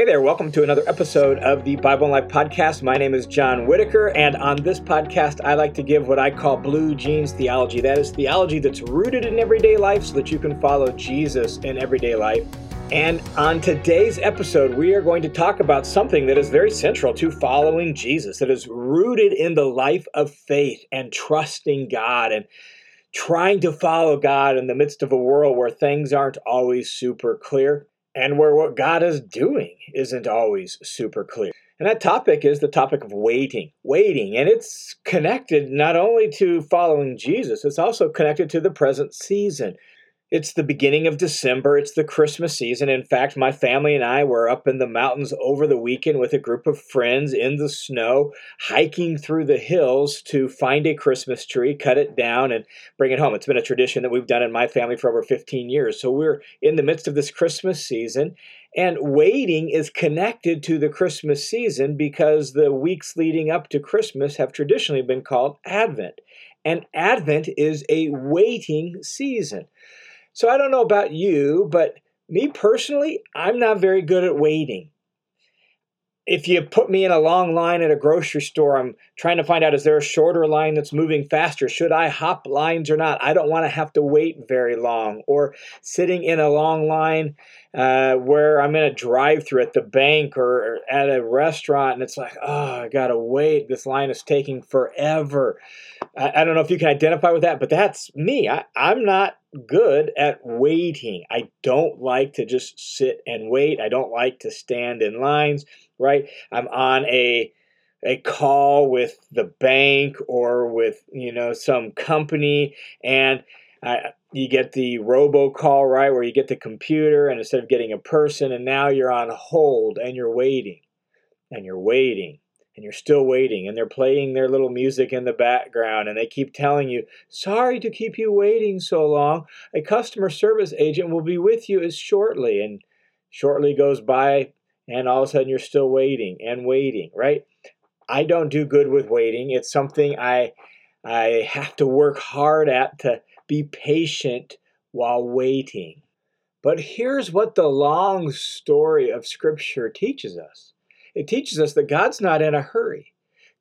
Hey there, welcome to another episode of the Bible and Life podcast. My name is John Whitaker, and on this podcast, I like to give what I call blue jeans theology. That is theology that's rooted in everyday life so that you can follow Jesus in everyday life. And on today's episode, we are going to talk about something that is very central to following Jesus, that is rooted in the life of faith and trusting God and trying to follow God in the midst of a world where things aren't always super clear and where what God is doing isn't always super clear. And that topic is the topic of waiting. Waiting. And it's connected not only to following Jesus, it's also connected to the present season. It's the beginning of December. It's the Christmas season. In fact, my family and I were up in the mountains over the weekend with a group of friends in the snow, hiking through the hills to find a Christmas tree, cut it down, and bring it home. It's been a tradition that we've done in my family for over 15 years. So we're in the midst of this Christmas season. And waiting is connected to the Christmas season because the weeks leading up to Christmas have traditionally been called Advent. And Advent is a waiting season. So I don't know about you, but me personally, I'm not very good at waiting. If you put me in a long line at a grocery store, I'm trying to find out is there a shorter line that's moving faster? Should I hop lines or not? I don't want to have to wait very long. Or sitting in a long line uh, where I'm in a drive through at the bank or, or at a restaurant and it's like, oh, I got to wait. This line is taking forever. I, I, don't know if you can identify with that, but that's me. I, I'm not good at waiting. I don't like to just sit and wait. I don't like to stand in lines, right? I'm on a a call with the bank or with you know some company and I, you get the robocall right where you get the computer and instead of getting a person and now you're on hold and you're waiting and you're waiting and you're still waiting and they're playing their little music in the background and they keep telling you sorry to keep you waiting so long. A customer service agent will be with you as shortly and shortly goes by and all of a sudden you're still waiting and waiting right? I don't do good with waiting. It's something i i have to work hard at to be patient while waiting. But here's what the long story of scripture teaches us it teaches us that God's not in a hurry.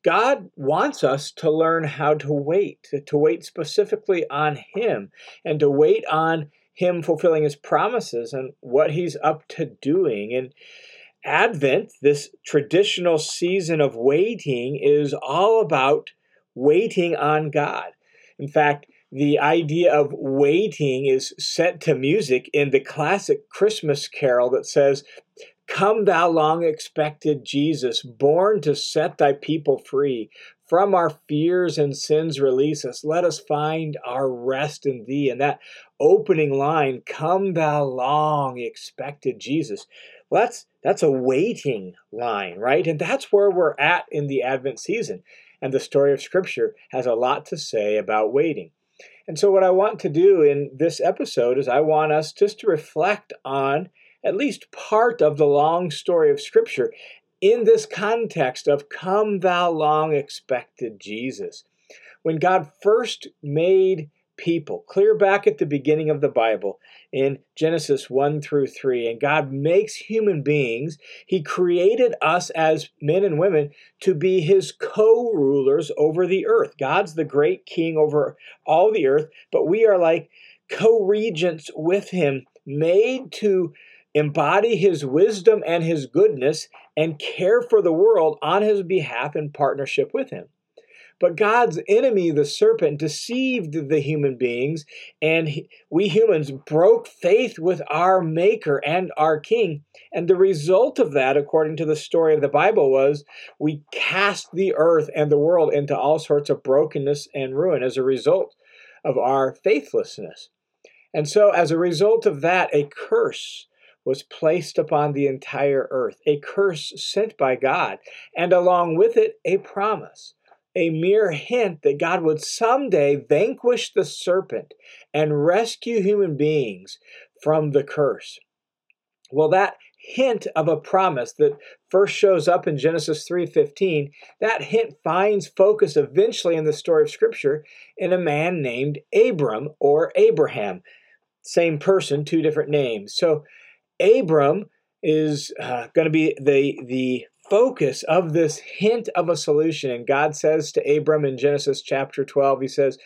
God wants us to learn how to wait, to wait specifically on Him, and to wait on Him fulfilling His promises and what He's up to doing. And Advent, this traditional season of waiting, is all about waiting on God. In fact, the idea of waiting is set to music in the classic Christmas carol that says, Come, thou long expected Jesus, born to set thy people free. From our fears and sins release us. Let us find our rest in thee. And that opening line, Come, thou long expected Jesus. Well, that's, that's a waiting line, right? And that's where we're at in the Advent season. And the story of Scripture has a lot to say about waiting. And so, what I want to do in this episode is I want us just to reflect on at least part of the long story of Scripture in this context of come thou long expected Jesus. When God first made people, clear back at the beginning of the Bible in Genesis 1 through 3, and God makes human beings, He created us as men and women to be His co rulers over the earth. God's the great king over all the earth, but we are like co regents with Him, made to embody his wisdom and his goodness, and care for the world on his behalf in partnership with him. But God's enemy, the serpent, deceived the human beings, and we humans broke faith with our Maker and our King. And the result of that, according to the story of the Bible, was we cast the earth and the world into all sorts of brokenness and ruin as a result of our faithlessness. And so, as a result of that, a curse was placed upon the entire earth, a curse sent by God, and along with it, a promise, a mere hint that God would someday vanquish the serpent and rescue human beings from the curse. Well, that hint of a promise that first shows up in Genesis 3:15, that hint finds focus eventually in the story of scripture in a man named Abram or Abraham. Same person, two different names. So Abram is uh, going to be the the focus of this hint of a solution. And God says to Abram in Genesis chapter 12, He says,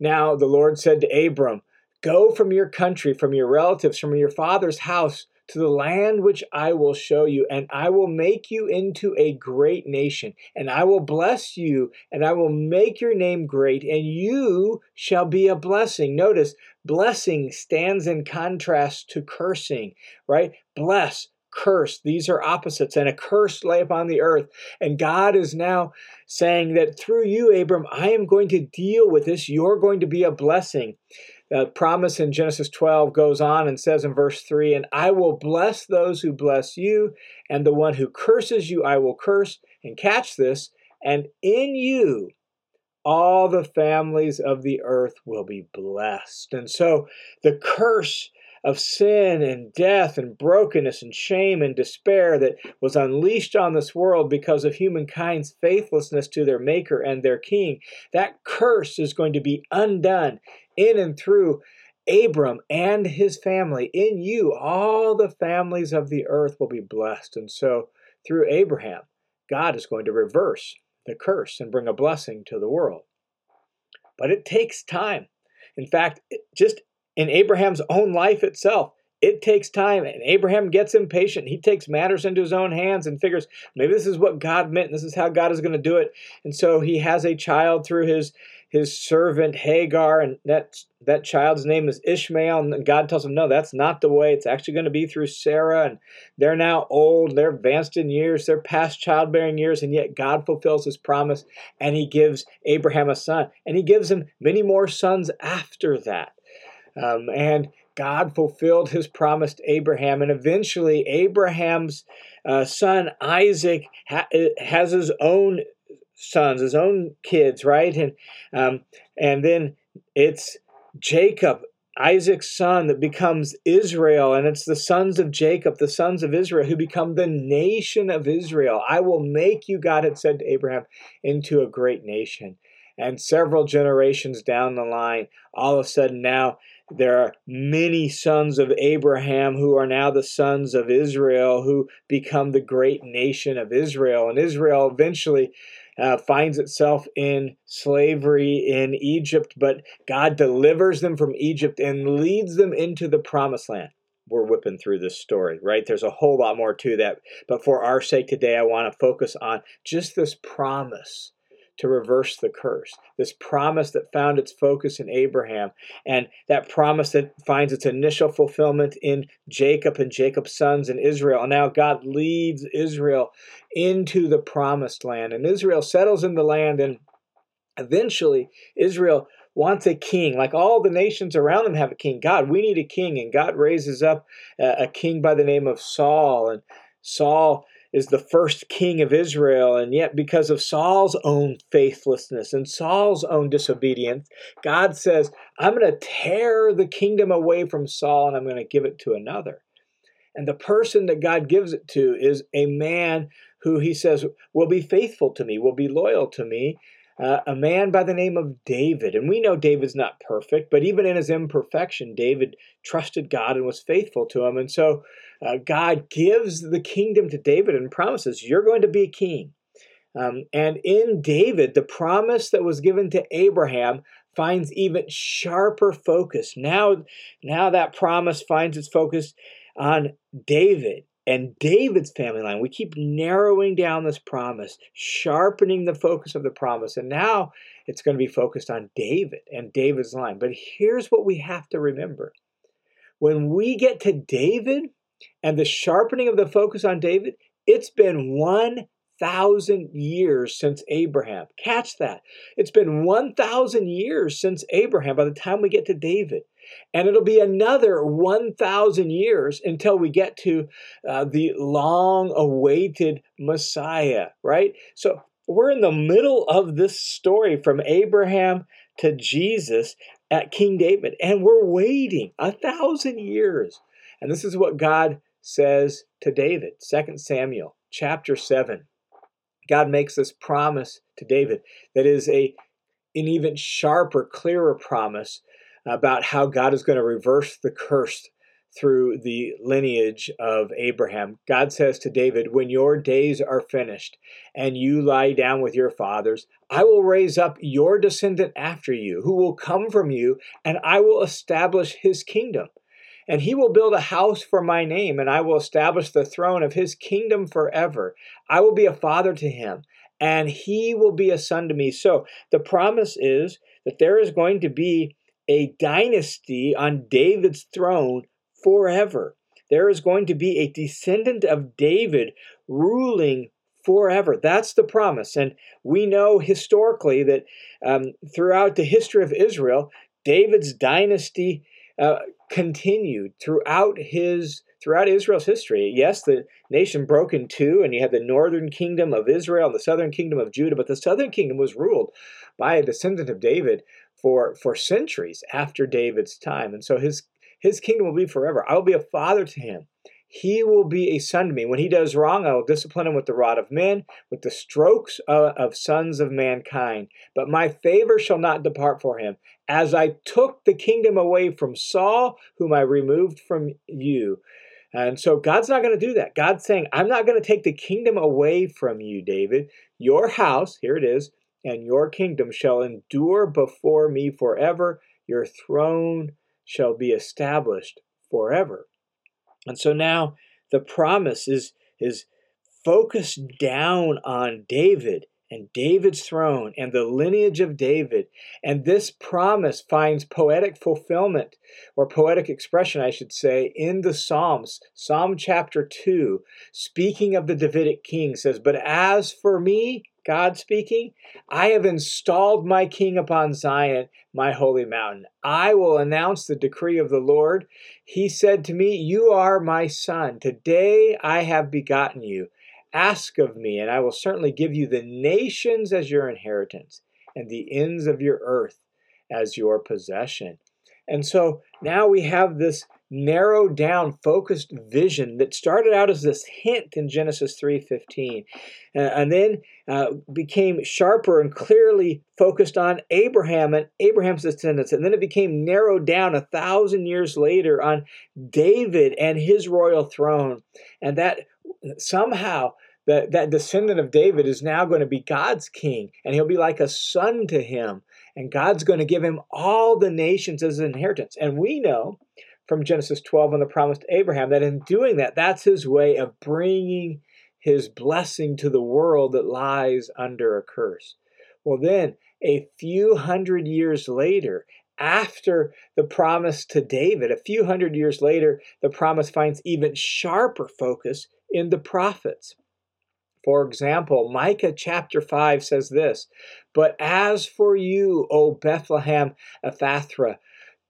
Now the Lord said to Abram, Go from your country, from your relatives, from your father's house to the land which I will show you, and I will make you into a great nation, and I will bless you, and I will make your name great, and you shall be a blessing. Notice, blessing stands in contrast to cursing, right? Bless, curse. These are opposites, and a curse lay upon the earth. And God is now saying that through you, Abram, I am going to deal with this. You're going to be a blessing. The promise in Genesis 12 goes on and says in verse 3 And I will bless those who bless you, and the one who curses you I will curse. And catch this, and in you all the families of the earth will be blessed. And so the curse of sin and death and brokenness and shame and despair that was unleashed on this world because of humankind's faithlessness to their Maker and their King, that curse is going to be undone in and through Abram and his family. In you, all the families of the earth will be blessed. And so, through Abraham, God is going to reverse the curse and bring a blessing to the world. But it takes time. In fact, just in Abraham's own life itself. It takes time, and Abraham gets impatient. He takes matters into his own hands and figures maybe this is what God meant, this is how God is going to do it. And so he has a child through his his servant Hagar, and that that child's name is Ishmael. And God tells him, no, that's not the way. It's actually going to be through Sarah, and they're now old, they're advanced in years, they're past childbearing years, and yet God fulfills His promise, and He gives Abraham a son, and He gives him many more sons after that. Um, and God fulfilled his promise to Abraham. And eventually, Abraham's uh, son Isaac ha- uh, has his own sons, his own kids, right? And, um, and then it's Jacob, Isaac's son, that becomes Israel. And it's the sons of Jacob, the sons of Israel, who become the nation of Israel. I will make you, God had said to Abraham, into a great nation. And several generations down the line, all of a sudden now there are many sons of Abraham who are now the sons of Israel who become the great nation of Israel. And Israel eventually uh, finds itself in slavery in Egypt, but God delivers them from Egypt and leads them into the promised land. We're whipping through this story, right? There's a whole lot more to that. But for our sake today, I want to focus on just this promise to reverse the curse. This promise that found its focus in Abraham, and that promise that finds its initial fulfillment in Jacob and Jacob's sons in Israel. And now God leads Israel into the promised land, and Israel settles in the land, and eventually Israel wants a king. Like all the nations around them have a king. God, we need a king. And God raises up uh, a, king by the name of Saul. And Saul is the first king of Israel. And yet, because of Saul's own faithlessness and Saul's own disobedience, God says, I'm going to tear the kingdom away from Saul and I'm going to give it to another. And the person that God gives it to is a man who he says will be faithful to me, will be loyal to me, uh, a man by the name of David. And we know David's not perfect, but even in his imperfection, David trusted God and was faithful to him. And so uh, God gives the kingdom to David and promises, You're going to be a king. Um, and in David, the promise that was given to Abraham finds even sharper focus. Now, now that promise finds its focus on David and David's family line. We keep narrowing down this promise, sharpening the focus of the promise. And now it's going to be focused on David and David's line. But here's what we have to remember when we get to David and the sharpening of the focus on David, it's been 1,000 years since Abraham. Catch that. It's been 1,000 years since Abraham by the time we get to David. And it'll be another 1,000 years until we get to uh, the long awaited Messiah, right? So we're in the middle of this story from Abraham to Jesus at King David, and we're waiting a thousand years. And this is what God says to David, 2 Samuel chapter 7. God makes this promise to David that is a an even sharper, clearer promise about how God is going to reverse the curse through the lineage of Abraham. God says to David, When your days are finished and you lie down with your fathers, I will raise up your descendant after you, who will come from you, and I will establish his kingdom. And he will build a house for my name, and I will establish the throne of his kingdom forever. I will be a father to him, and he will be a son to me. So the promise is that there is going to be a dynasty on David's throne forever. There is going to be a descendant of David ruling forever. That's the promise. And we know historically that um, throughout the history of Israel, David's dynasty uh, continued throughout his throughout Israel's history. Yes, the nation broke in two, and you had the northern kingdom of Israel and the southern kingdom of Judah, but the southern kingdom was ruled by a descendant of David for for centuries after David's time. And so his his kingdom will be forever. I will be a father to him. He will be a son to me. When he does wrong, I will discipline him with the rod of men, with the strokes of, of sons of mankind. But my favor shall not depart for him, as I took the kingdom away from Saul, whom I removed from you. And so God's not going to do that. God's saying, I'm not going to take the kingdom away from you, David. Your house, here it is, and your kingdom shall endure before me forever. Your throne shall be established forever. And so now the promise is, is focused down on David and David's throne and the lineage of David. And this promise finds poetic fulfillment, or poetic expression, I should say, in the Psalms. Psalm chapter 2, speaking of the Davidic king, says, But as for me, God speaking, I have installed my king upon Zion, my holy mountain. I will announce the decree of the Lord. He said to me, You are my son. Today I have begotten you. Ask of me, and I will certainly give you the nations as your inheritance, and the ends of your earth as your possession. And so now we have this narrowed down focused vision that started out as this hint in genesis 3.15 uh, and then uh, became sharper and clearly focused on abraham and abraham's descendants. And then it became narrowed down a thousand years later on david and his royal throne. And that somehow that, that descendant of david is now going to be god's king and he'll be like a son to him. And god's going to give him all the nations as an inheritance. And we know from Genesis 12 and the promise to Abraham that in doing that, that's his way of bringing his blessing to the world that lies under a curse. Well, then, a few hundred years later, after the promise to David, a few hundred years later, the promise finds even sharper focus in the prophets. For example, Micah chapter 5 says this But as for you, O Bethlehem Ephrathah,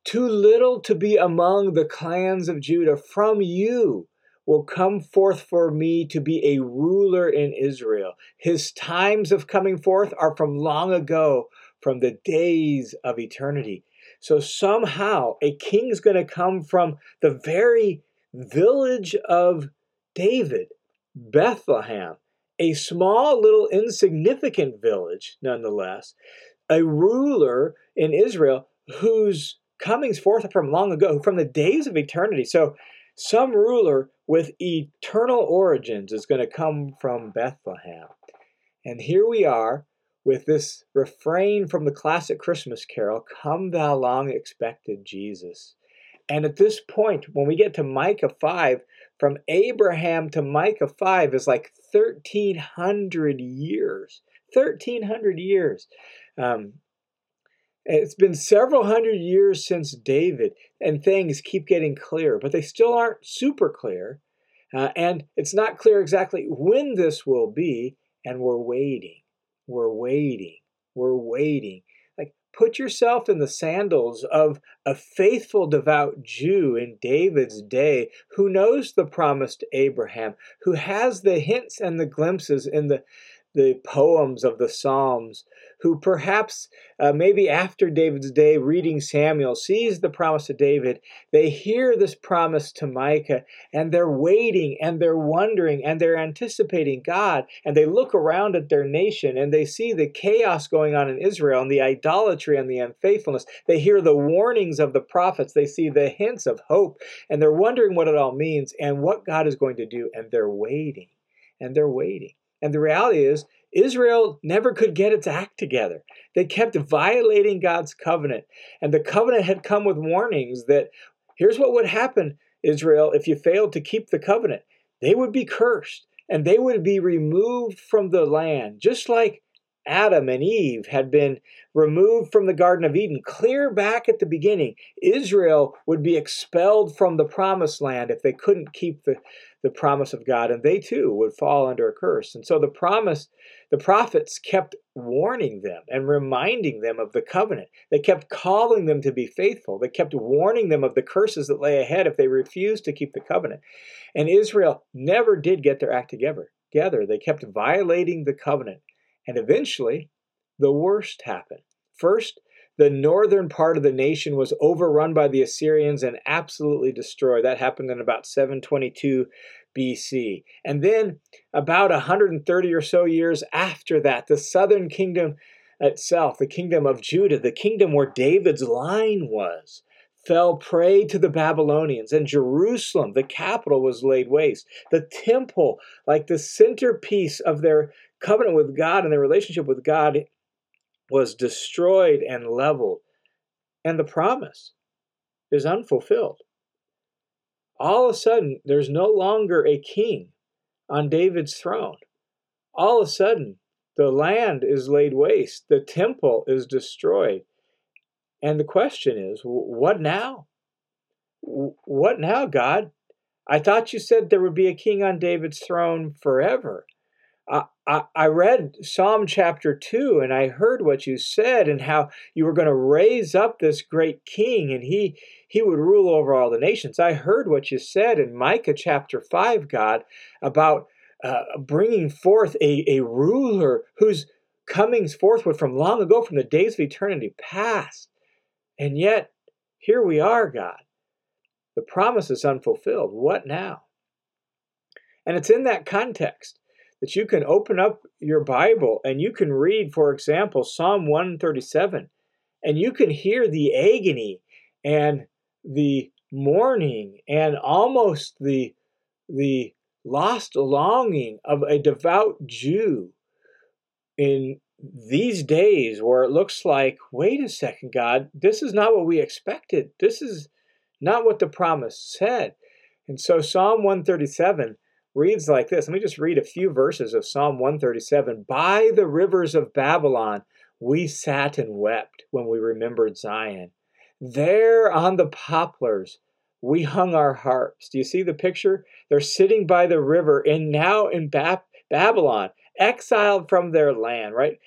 too little to be among the clans of Judah. From you will come forth for me to be a ruler in Israel. His times of coming forth are from long ago, from the days of eternity. So somehow a king is going to come from the very village of David, Bethlehem, a small little insignificant village nonetheless, a ruler in Israel whose comings forth from long ago, from the days of eternity. So, some ruler with eternal origins is going to come from Bethlehem. And here we are with this refrain from the classic Christmas carol Come, thou long expected Jesus. And at this point, when we get to Micah 5, from Abraham to Micah 5 is like 1,300 years. 1,300 years. Um, it's been several hundred years since David, and things keep getting clearer, but they still aren't super clear. Uh, and it's not clear exactly when this will be, and we're waiting. We're waiting. We're waiting. Like, put yourself in the sandals of a faithful, devout Jew in David's day who knows the promise to Abraham, who has the hints and the glimpses in the the poems of the Psalms, who perhaps uh, maybe after David's day reading Samuel sees the promise to David, they hear this promise to Micah and they're waiting and they're wondering and they're anticipating God and they look around at their nation and they see the chaos going on in Israel and the idolatry and the unfaithfulness. They hear the warnings of the prophets, they see the hints of hope and they're wondering what it all means and what God is going to do and they're waiting and they're waiting. And the reality is, Israel never could get its act together. They kept violating God's covenant. And the covenant had come with warnings that here's what would happen, Israel, if you failed to keep the covenant. They would be cursed and they would be removed from the land, just like Adam and Eve had been removed from the Garden of Eden, clear back at the beginning, Israel would be expelled from the promised land if they couldn't keep the, the promise of God, and they too would fall under a curse. And so the promise, the prophets kept warning them and reminding them of the covenant. They kept calling them to be faithful. They kept warning them of the curses that lay ahead if they refused to keep the covenant. And Israel never did get their act together. Together, they kept violating the covenant and eventually, the worst happened. First, the northern part of the nation was overrun by the Assyrians and absolutely destroyed. That happened in about 722 BC. And then, about 130 or so years after that, the southern kingdom itself, the kingdom of Judah, the kingdom where David's line was, fell prey to the Babylonians, and Jerusalem, the capital, was laid waste. The temple, like the centerpiece of their covenant with God and their relationship with God, was destroyed and leveled. And the promise is unfulfilled. All of a sudden, there's no longer a king on David's throne. All of a sudden, the land is laid waste, the temple is destroyed. And the question is, what now? What now, God? I thought you said there would be a king on David's throne forever. I, read Psalm chapter 2 and I heard what you said and how you were going to raise up this great king and he, he would rule over all the nations. I heard what you said in Micah chapter 5, God, about uh, bringing forth a, a ruler whose comings forth were from long ago, from the days of eternity past. And yet, here we are, God. The promise is unfulfilled. What now? And it's in that context that you can open up your Bible and you can read, for example, Psalm 137, and you can hear the agony and the mourning and almost the, the lost longing of a devout Jew in these days where it looks like, wait a second, God, this is not what we expected. This is not what the promise said. And so Psalm 137 reads like this. Let me just read a few verses of Psalm 137. By the rivers of Babylon, we sat and wept when we remembered Zion. There on the poplars, we hung our harps. Do you see the picture? They're sitting by the river and now in ba- Babylon, exiled from their land, right?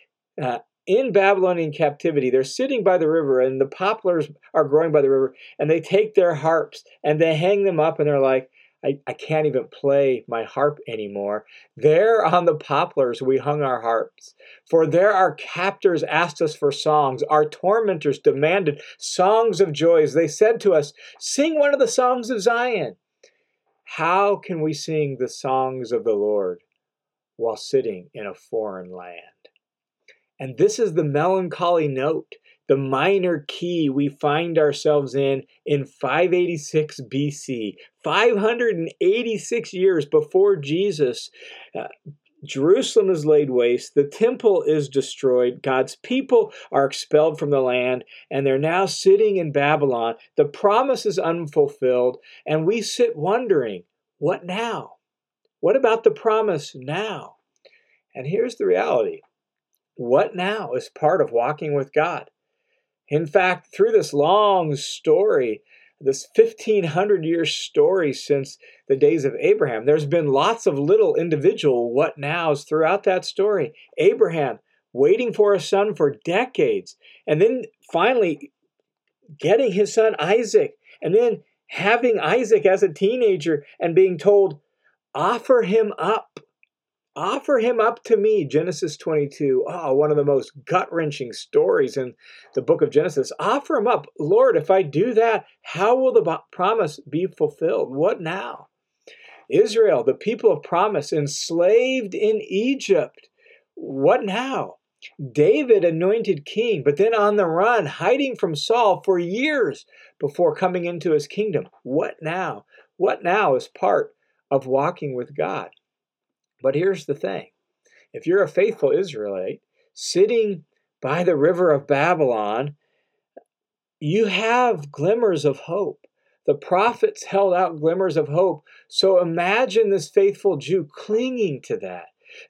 uh, in Babylonian captivity. They're sitting by the river, and the poplars are growing by the river, and they take their harps and they hang them up, and they're like, I, I can't even play my harp anymore. There on the poplars we hung our harps. For there our captors asked us for songs. Our tormentors demanded songs of joys. They said to us, Sing one of the songs of Zion. How can we sing the songs of the Lord while sitting in a foreign land? And this is the melancholy note, the minor key we find ourselves in in 586 BC, 586 years before Jesus. Uh, Jerusalem is laid waste, the temple is destroyed, God's people are expelled from the land, and they're now sitting in Babylon. The promise is unfulfilled, and we sit wondering, what now? What about the promise now? And here's the reality what now is part of walking with God. In fact, through this long story, this 1500 year story since the days of Abraham, there's been lots of little individual what nows throughout that story. Abraham waiting for a son for decades, and then finally getting his son Isaac, and then having Isaac as a teenager and being told, offer him up Offer him up to me, Genesis 22. Oh, one of the most gut wrenching stories in the book of Genesis. Offer him up. Lord, if I do that, how will the promise be fulfilled? What now? Israel, the people of promise, enslaved in Egypt. What now? David anointed king, but then on the run, hiding from Saul for years before coming into his kingdom. What now? What now is part of walking with God? But here's the thing if you're a faithful Israelite sitting by the river of Babylon, you have glimmers of hope. The prophets held out glimmers of hope. So imagine this faithful Jew clinging to that.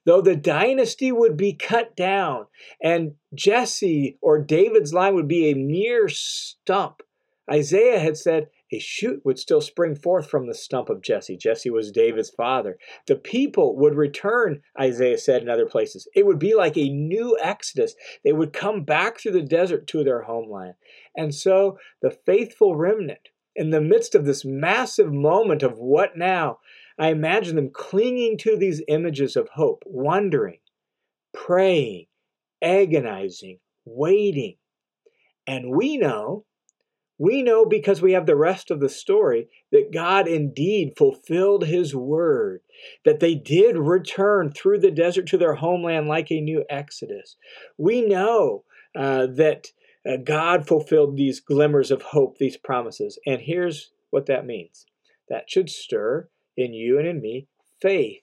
Though the dynasty would be cut down and Jesse or David's line would be a mere stump, Isaiah had said, a shoot would still spring forth from the stump of Jesse. Jesse was David's father. The people would return, Isaiah said in other places. It would be like a new exodus. They would come back through the desert to their homeland. And so the faithful remnant, in the midst of this massive moment of what now, I imagine them clinging to these images of hope, wondering, praying, agonizing, waiting. And we know we know because we have the rest of the story that God indeed fulfilled his word, that they did return through the desert to their homeland like a new exodus. We know uh, that uh, God fulfilled these glimmers of hope, these promises. And here's what that means that should stir in you and in me faith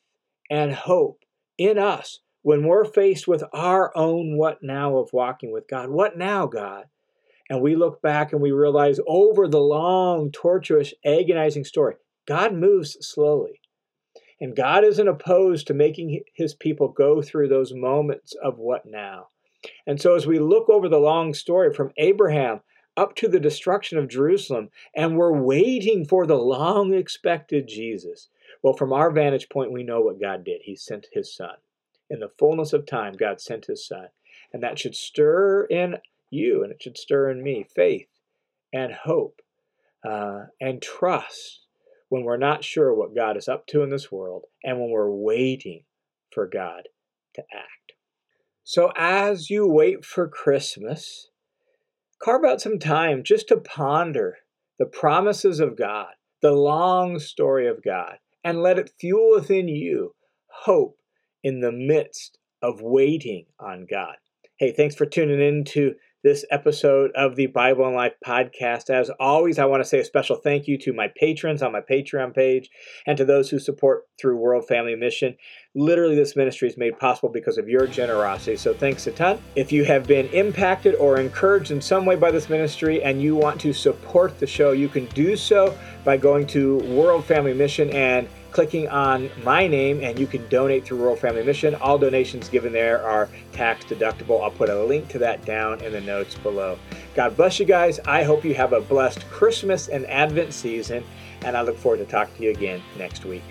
and hope in us when we're faced with our own what now of walking with God. What now, God? And we look back and we realize over the long, tortuous, agonizing story, God moves slowly. And God isn't opposed to making his people go through those moments of what now. And so, as we look over the long story from Abraham up to the destruction of Jerusalem, and we're waiting for the long expected Jesus, well, from our vantage point, we know what God did. He sent his son. In the fullness of time, God sent his son. And that should stir in you, and it should stir in me faith and hope uh, and trust when we're not sure what God is up to in this world and when we're waiting for God to act. So, as you wait for Christmas, carve out some time just to ponder the promises of God, the long story of God, and let it fuel within you hope in the midst of waiting on God. Hey, thanks for tuning in to this episode of the Bible and Life podcast. As always, I want to say a special thank you to my patrons on my Patreon page and to those who support through World Family Mission. Literally, this ministry is made possible because of your generosity. So, thanks a ton. If you have been impacted or encouraged in some way by this ministry and you want to support the show, you can do so by going to World Family Mission and clicking on my name and you can donate through World Family Mission. All donations given there are tax deductible. I'll put a link to that down in the notes below. God bless you guys. I hope you have a blessed Christmas and Advent season, and I look forward to talking to you again next week.